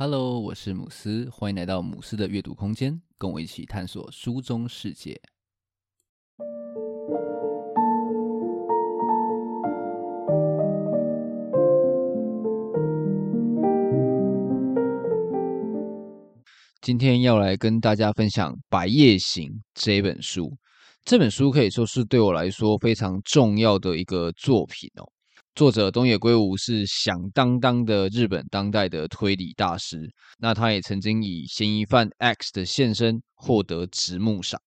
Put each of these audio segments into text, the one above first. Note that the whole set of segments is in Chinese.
Hello，我是姆斯，欢迎来到姆斯的阅读空间，跟我一起探索书中世界。今天要来跟大家分享《白夜行》这本书。这本书可以说是对我来说非常重要的一个作品哦。作者东野圭吾是响当当的日本当代的推理大师，那他也曾经以嫌疑犯 X 的现身获得直木赏。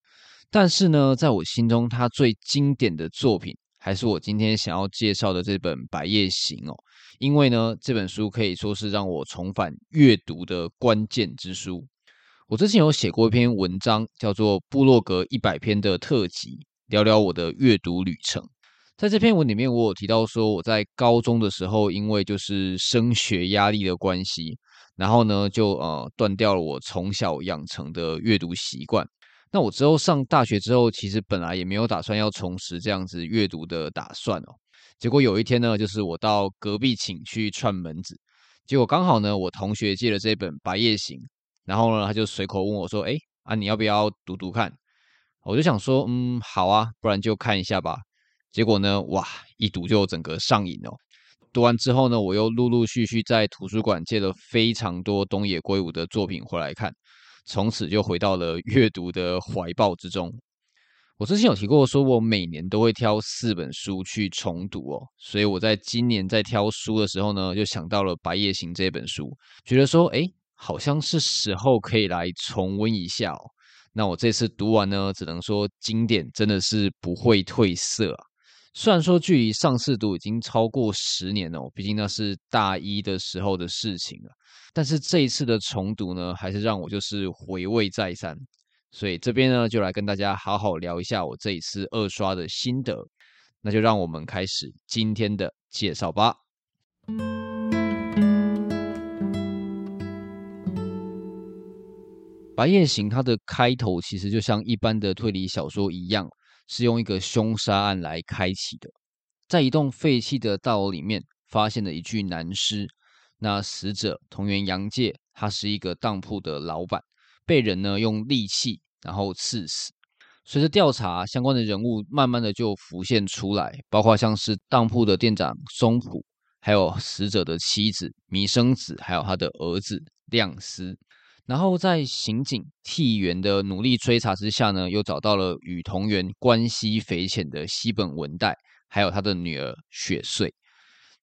但是呢，在我心中，他最经典的作品还是我今天想要介绍的这本《白夜行》哦，因为呢，这本书可以说是让我重返阅读的关键之书。我之前有写过一篇文章，叫做《部落格一百篇的特辑》，聊聊我的阅读旅程。在这篇文里面，我有提到说，我在高中的时候，因为就是升学压力的关系，然后呢，就呃断掉了我从小养成的阅读习惯。那我之后上大学之后，其实本来也没有打算要重拾这样子阅读的打算哦。结果有一天呢，就是我到隔壁寝去串门子，结果刚好呢，我同学借了这本《白夜行》，然后呢，他就随口问我说：“哎啊，你要不要读读看？”我就想说：“嗯，好啊，不然就看一下吧。”结果呢，哇，一读就整个上瘾哦。读完之后呢，我又陆陆续续在图书馆借了非常多东野圭吾的作品回来看，从此就回到了阅读的怀抱之中。我之前有提过，说我每年都会挑四本书去重读哦，所以我在今年在挑书的时候呢，就想到了《白夜行》这本书，觉得说，诶，好像是时候可以来重温一下哦。那我这次读完呢，只能说经典真的是不会褪色啊。虽然说距离上次读已经超过十年了，毕竟那是大一的时候的事情了，但是这一次的重读呢，还是让我就是回味再三。所以这边呢，就来跟大家好好聊一下我这一次二刷的心得。那就让我们开始今天的介绍吧。白夜行它的开头其实就像一般的推理小说一样。是用一个凶杀案来开启的，在一栋废弃的大楼里面，发现了一具男尸。那死者桐原阳介，他是一个当铺的老板，被人呢用利器然后刺死。随着调查，相关的人物慢慢的就浮现出来，包括像是当铺的店长松浦，还有死者的妻子弥生子，还有他的儿子亮司。然后在刑警替原的努力追查之下呢，又找到了与同源关系匪浅的西本文代，还有他的女儿雪穗。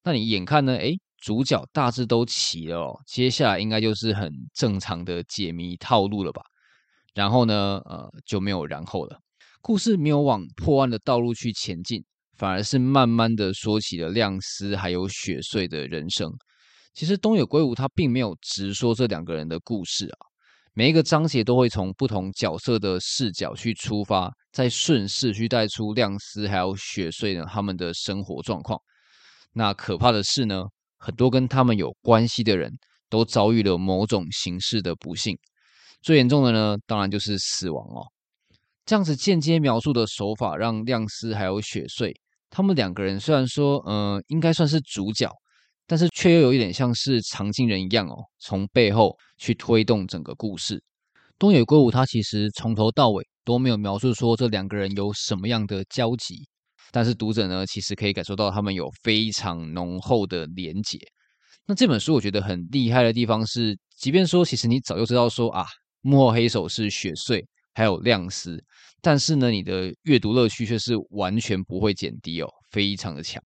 那你眼看呢？哎，主角大致都齐了哦，接下来应该就是很正常的解谜套路了吧？然后呢，呃，就没有然后了。故事没有往破案的道路去前进，反而是慢慢的说起了亮司还有雪穗的人生。其实东野圭吾他并没有直说这两个人的故事啊，每一个章节都会从不同角色的视角去出发，再顺势去带出亮司还有雪穗呢他们的生活状况。那可怕的是呢，很多跟他们有关系的人都遭遇了某种形式的不幸，最严重的呢，当然就是死亡哦。这样子间接描述的手法，让亮司还有雪穗他们两个人虽然说，嗯、呃，应该算是主角。但是却又有一点像是藏镜人一样哦，从背后去推动整个故事。东野圭吾他其实从头到尾都没有描述说这两个人有什么样的交集，但是读者呢其实可以感受到他们有非常浓厚的连结。那这本书我觉得很厉害的地方是，即便说其实你早就知道说啊，幕后黑手是雪穗还有亮司，但是呢你的阅读乐趣却是完全不会减低哦，非常的强。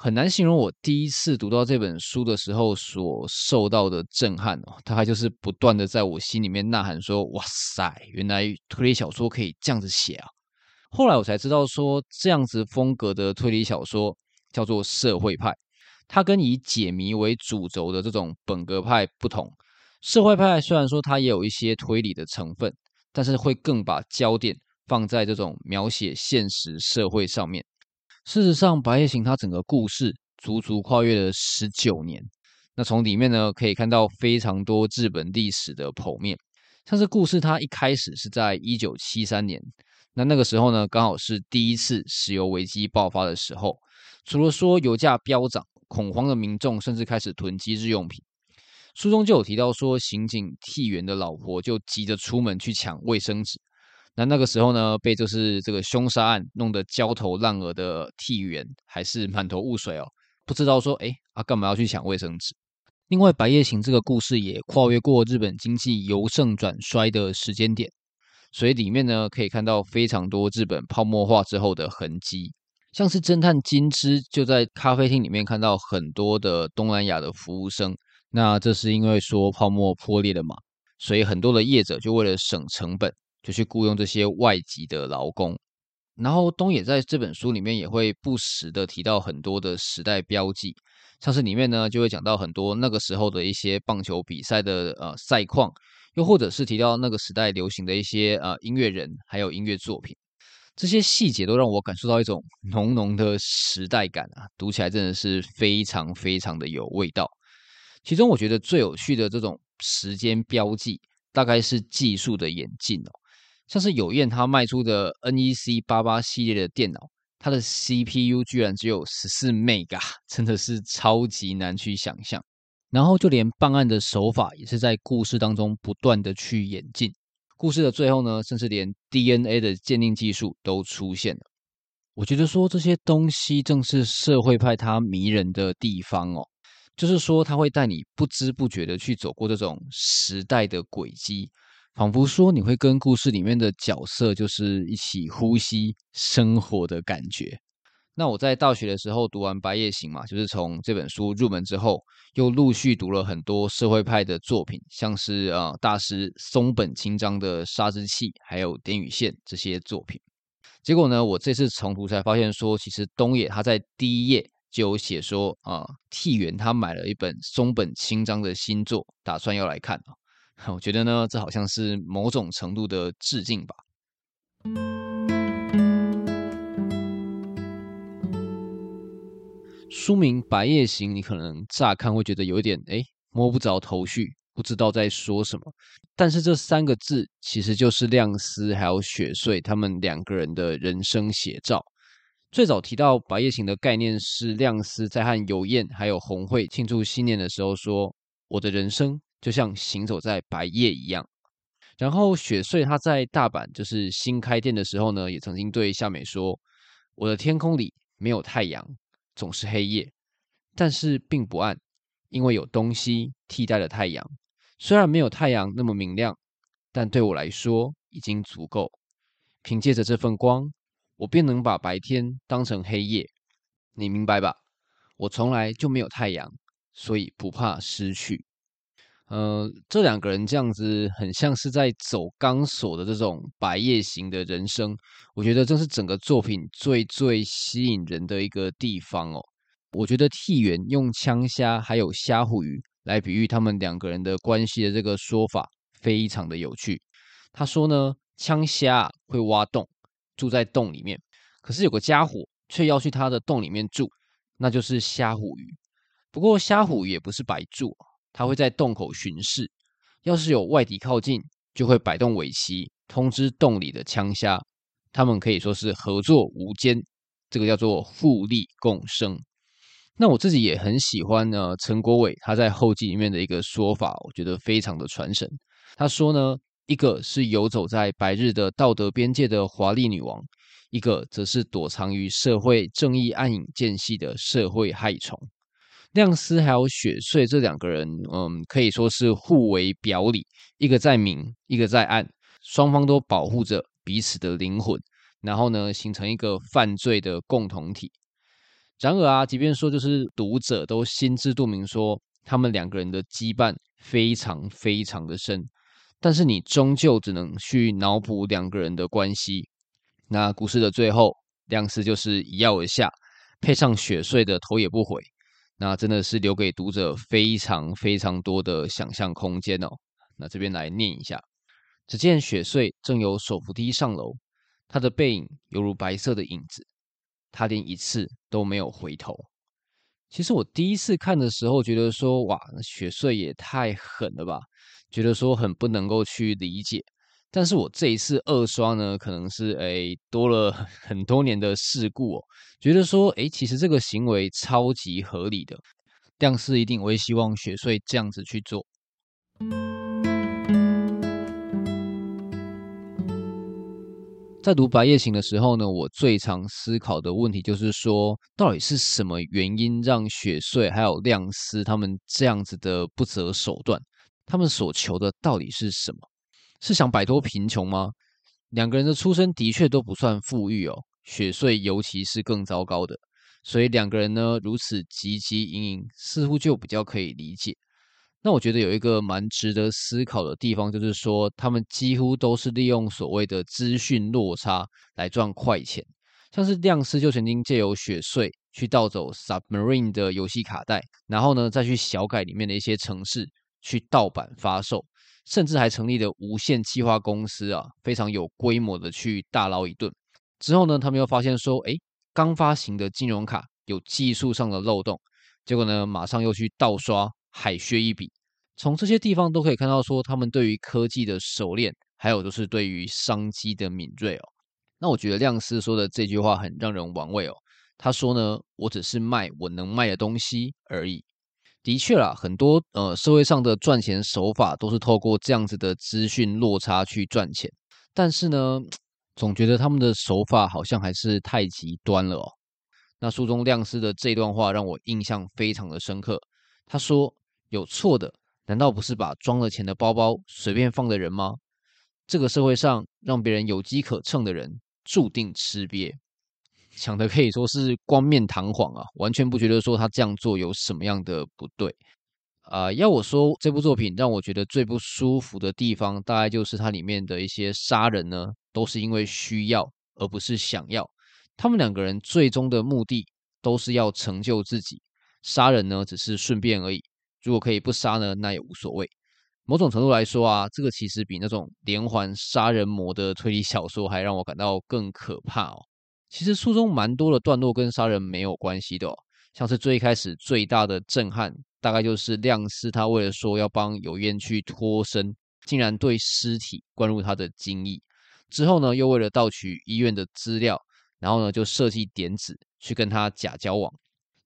很难形容我第一次读到这本书的时候所受到的震撼哦，大概就是不断的在我心里面呐喊说：“哇塞，原来推理小说可以这样子写啊！”后来我才知道说，这样子风格的推理小说叫做社会派，它跟以解谜为主轴的这种本格派不同。社会派虽然说它也有一些推理的成分，但是会更把焦点放在这种描写现实社会上面。事实上，《白夜行》它整个故事足足跨越了十九年。那从里面呢，可以看到非常多日本历史的剖面。像是故事，它一开始是在一九七三年，那那个时候呢，刚好是第一次石油危机爆发的时候。除了说油价飙涨，恐慌的民众甚至开始囤积日用品。书中就有提到说，刑警替元的老婆就急着出门去抢卫生纸。那那个时候呢，被就是这个凶杀案弄得焦头烂额的替元，还是满头雾水哦，不知道说，哎，啊，干嘛要去抢卫生纸？另外，《白夜行》这个故事也跨越过日本经济由盛转衰的时间点，所以里面呢可以看到非常多日本泡沫化之后的痕迹，像是侦探金枝就在咖啡厅里面看到很多的东南亚的服务生，那这是因为说泡沫破裂了嘛，所以很多的业者就为了省成本。就去雇佣这些外籍的劳工，然后东野在这本书里面也会不时的提到很多的时代标记，像是里面呢就会讲到很多那个时候的一些棒球比赛的呃赛况，又或者是提到那个时代流行的一些呃音乐人还有音乐作品，这些细节都让我感受到一种浓浓的时代感啊，读起来真的是非常非常的有味道。其中我觉得最有趣的这种时间标记，大概是技术的演进哦。像是友燕他卖出的 NEC 八八系列的电脑，它的 CPU 居然只有十四 Mega，真的是超级难去想象。然后就连办案的手法也是在故事当中不断的去演进。故事的最后呢，甚至连 DNA 的鉴定技术都出现了。我觉得说这些东西正是社会派它迷人的地方哦，就是说它会带你不知不觉的去走过这种时代的轨迹。仿佛说你会跟故事里面的角色就是一起呼吸生活的感觉。那我在大学的时候读完《白夜行》嘛，就是从这本书入门之后，又陆续读了很多社会派的作品，像是呃大师松本清张的《杀之气》，还有点与线这些作品。结果呢，我这次重读才发现说，其实东野他在第一页就有写说啊，替元他买了一本松本清张的新作，打算要来看啊。我觉得呢，这好像是某种程度的致敬吧。书名《白夜行》，你可能乍看会觉得有一点哎摸不着头绪，不知道在说什么。但是这三个字其实就是亮司还有雪穗他们两个人的人生写照。最早提到《白夜行》的概念是亮司在和友砚还有红会庆祝新年的时候说：“我的人生。”就像行走在白夜一样。然后雪穗他在大阪就是新开店的时候呢，也曾经对夏美说：“我的天空里没有太阳，总是黑夜，但是并不暗，因为有东西替代了太阳。虽然没有太阳那么明亮，但对我来说已经足够。凭借着这份光，我便能把白天当成黑夜。你明白吧？我从来就没有太阳，所以不怕失去。”呃，这两个人这样子很像是在走钢索的这种白夜行的人生，我觉得这是整个作品最最吸引人的一个地方哦。我觉得替元用枪虾还有虾虎鱼来比喻他们两个人的关系的这个说法非常的有趣。他说呢，枪虾会挖洞，住在洞里面，可是有个家伙却要去他的洞里面住，那就是虾虎鱼。不过虾虎鱼也不是白住。他会在洞口巡视，要是有外敌靠近，就会摆动尾鳍通知洞里的枪虾。他们可以说是合作无间，这个叫做互利共生。那我自己也很喜欢呢，陈国伟他在后记里面的一个说法，我觉得非常的传神。他说呢，一个是游走在白日的道德边界的华丽女王，一个则是躲藏于社会正义暗影间隙的社会害虫。亮司还有雪穗这两个人，嗯，可以说是互为表里，一个在明，一个在暗，双方都保护着彼此的灵魂，然后呢，形成一个犯罪的共同体。然而啊，即便说就是读者都心知肚明，说他们两个人的羁绊非常非常的深，但是你终究只能去脑补两个人的关系。那故事的最后，亮司就是一跃而下，配上雪穗的头也不回。那真的是留给读者非常非常多的想象空间哦。那这边来念一下：只见雪穗正由手扶梯上楼，她的背影犹如白色的影子，她连一次都没有回头。其实我第一次看的时候，觉得说哇，雪穗也太狠了吧，觉得说很不能够去理解。但是我这一次二刷呢，可能是诶多了 很多年的事故哦，觉得说诶其实这个行为超级合理的，亮司一定我也希望雪穗这样子去做。在读《白夜行》的时候呢，我最常思考的问题就是说，到底是什么原因让雪穗还有亮司他们这样子的不择手段？他们所求的到底是什么？是想摆脱贫穷吗？两个人的出身的确都不算富裕哦，雪穗尤其是更糟糕的，所以两个人呢如此汲汲营营，似乎就比较可以理解。那我觉得有一个蛮值得思考的地方，就是说他们几乎都是利用所谓的资讯落差来赚快钱。像是亮司就曾经借由雪穗去盗走 Submarine 的游戏卡带，然后呢再去小改里面的一些程式去盗版发售，甚至还成立了无限计划公司啊，非常有规模的去大捞一顿。之后呢，他们又发现说，哎，刚发行的金融卡有技术上的漏洞，结果呢，马上又去盗刷。海削一笔，从这些地方都可以看到，说他们对于科技的熟练，还有就是对于商机的敏锐哦。那我觉得亮司说的这句话很让人玩味哦。他说呢，我只是卖我能卖的东西而已。的确啦，很多呃社会上的赚钱手法都是透过这样子的资讯落差去赚钱，但是呢，总觉得他们的手法好像还是太极端了哦。那书中亮司的这段话让我印象非常的深刻。他说。有错的，难道不是把装了钱的包包随便放的人吗？这个社会上，让别人有机可乘的人，注定吃瘪。讲的可以说是冠冕堂皇啊，完全不觉得说他这样做有什么样的不对。啊、要我说，这部作品让我觉得最不舒服的地方，大概就是它里面的一些杀人呢，都是因为需要，而不是想要。他们两个人最终的目的，都是要成就自己，杀人呢，只是顺便而已。如果可以不杀呢，那也无所谓。某种程度来说啊，这个其实比那种连环杀人魔的推理小说还让我感到更可怕哦。其实书中蛮多的段落跟杀人没有关系的哦，像是最开始最大的震撼，大概就是亮司他为了说要帮有彦去脱身，竟然对尸体灌入他的精液，之后呢，又为了盗取医院的资料，然后呢就设计点子去跟他假交往。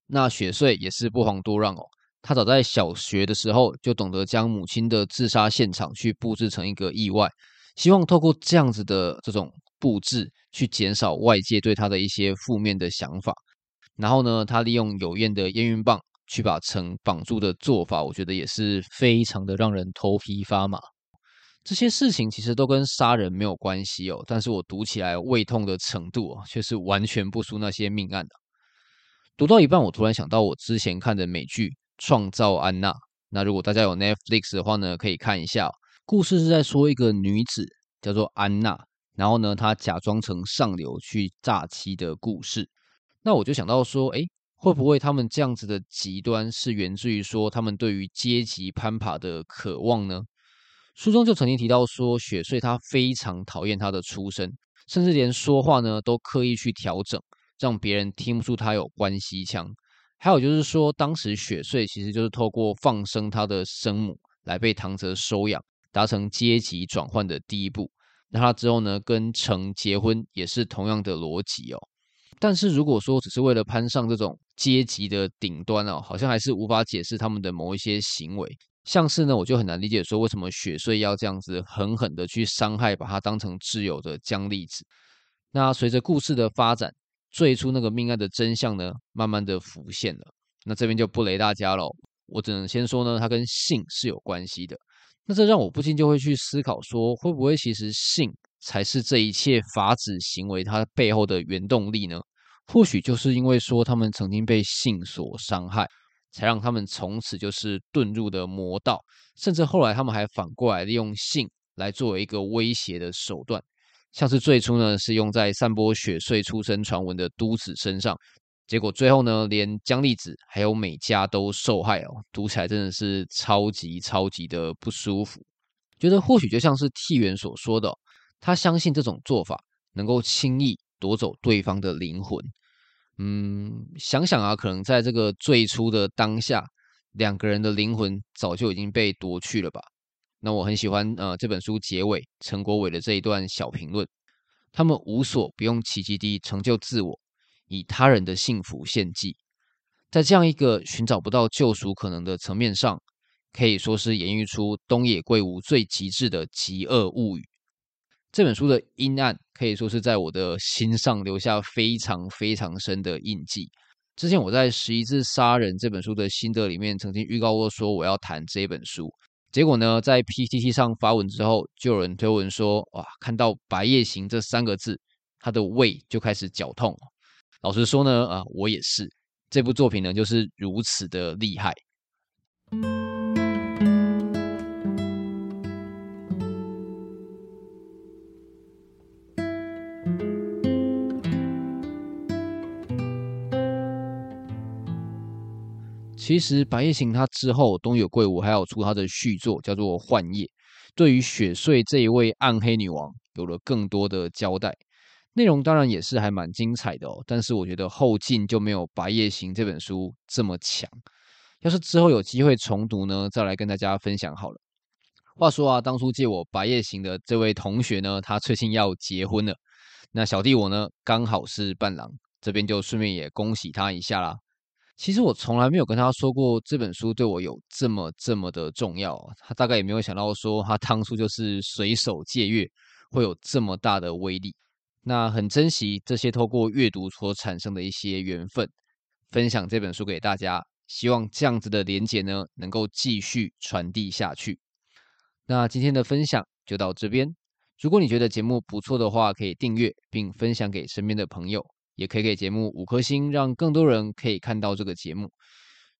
那雪穗也是不遑多让哦。他早在小学的时候就懂得将母亲的自杀现场去布置成一个意外，希望透过这样子的这种布置去减少外界对他的一些负面的想法。然后呢，他利用有彦的验孕棒去把陈绑住的做法，我觉得也是非常的让人头皮发麻。这些事情其实都跟杀人没有关系哦，但是我读起来胃痛的程度却是完全不输那些命案的。读到一半，我突然想到我之前看的美剧。创造安娜。那如果大家有 Netflix 的话呢，可以看一下。故事是在说一个女子叫做安娜，然后呢，她假装成上流去诈欺的故事。那我就想到说，诶，会不会他们这样子的极端是源自于说他们对于阶级攀爬的渴望呢？书中就曾经提到说，雪穗她非常讨厌她的出身，甚至连说话呢都刻意去调整，让别人听不出她有关系腔。还有就是说，当时雪穗其实就是透过放生他的生母来被唐泽收养，达成阶级转换的第一步。那他之后呢，跟成结婚也是同样的逻辑哦。但是如果说只是为了攀上这种阶级的顶端哦，好像还是无法解释他们的某一些行为。像是呢，我就很难理解说为什么雪穗要这样子狠狠的去伤害把他当成挚友的江丽子。那随着故事的发展。最初那个命案的真相呢，慢慢的浮现了。那这边就不雷大家了，我只能先说呢，它跟性是有关系的。那这让我不禁就会去思考说，会不会其实性才是这一切法子行为它背后的原动力呢？或许就是因为说他们曾经被性所伤害，才让他们从此就是遁入的魔道，甚至后来他们还反过来利用性来作为一个威胁的手段。像是最初呢，是用在散播雪穗出生传闻的都子身上，结果最后呢，连江丽子还有美嘉都受害哦，读起来真的是超级超级的不舒服。觉得或许就像是替元所说的，他相信这种做法能够轻易夺走对方的灵魂。嗯，想想啊，可能在这个最初的当下，两个人的灵魂早就已经被夺去了吧。那我很喜欢呃这本书结尾陈国伟的这一段小评论，他们无所不用其极地成就自我，以他人的幸福献祭，在这样一个寻找不到救赎可能的层面上，可以说是演绎出东野圭吾最极致的极恶物语。这本书的阴暗可以说是在我的心上留下非常非常深的印记。之前我在《十一字杀人》这本书的心得里面曾经预告过说我要谈这本书，结果呢，在 PTT 上发文之后，就有人推文说：“哇，看到‘白夜行’这三个字，他的胃就开始绞痛。”老实说呢，啊，我也是。这部作品呢，就是如此的厉害。其实《白夜行》它之后，东野圭吾还有出他的续作，叫做《幻夜》，对于雪穗这一位暗黑女王有了更多的交代。内容当然也是还蛮精彩的哦，但是我觉得后劲就没有《白夜行》这本书这么强。要是之后有机会重读呢，再来跟大家分享好了。话说啊，当初借我《白夜行》的这位同学呢，他最近要结婚了，那小弟我呢刚好是伴郎，这边就顺便也恭喜他一下啦。其实我从来没有跟他说过这本书对我有这么这么的重要，他大概也没有想到说他当初就是随手借阅会有这么大的威力。那很珍惜这些透过阅读所产生的一些缘分，分享这本书给大家，希望这样子的连结呢能够继续传递下去。那今天的分享就到这边，如果你觉得节目不错的话，可以订阅并分享给身边的朋友。也可以给节目五颗星，让更多人可以看到这个节目。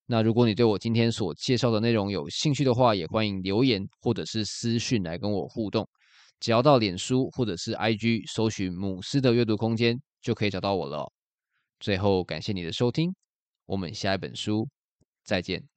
那如果你对我今天所介绍的内容有兴趣的话，也欢迎留言或者是私讯来跟我互动。只要到脸书或者是 IG 搜寻“母狮的阅读空间”，就可以找到我了。最后，感谢你的收听，我们下一本书再见。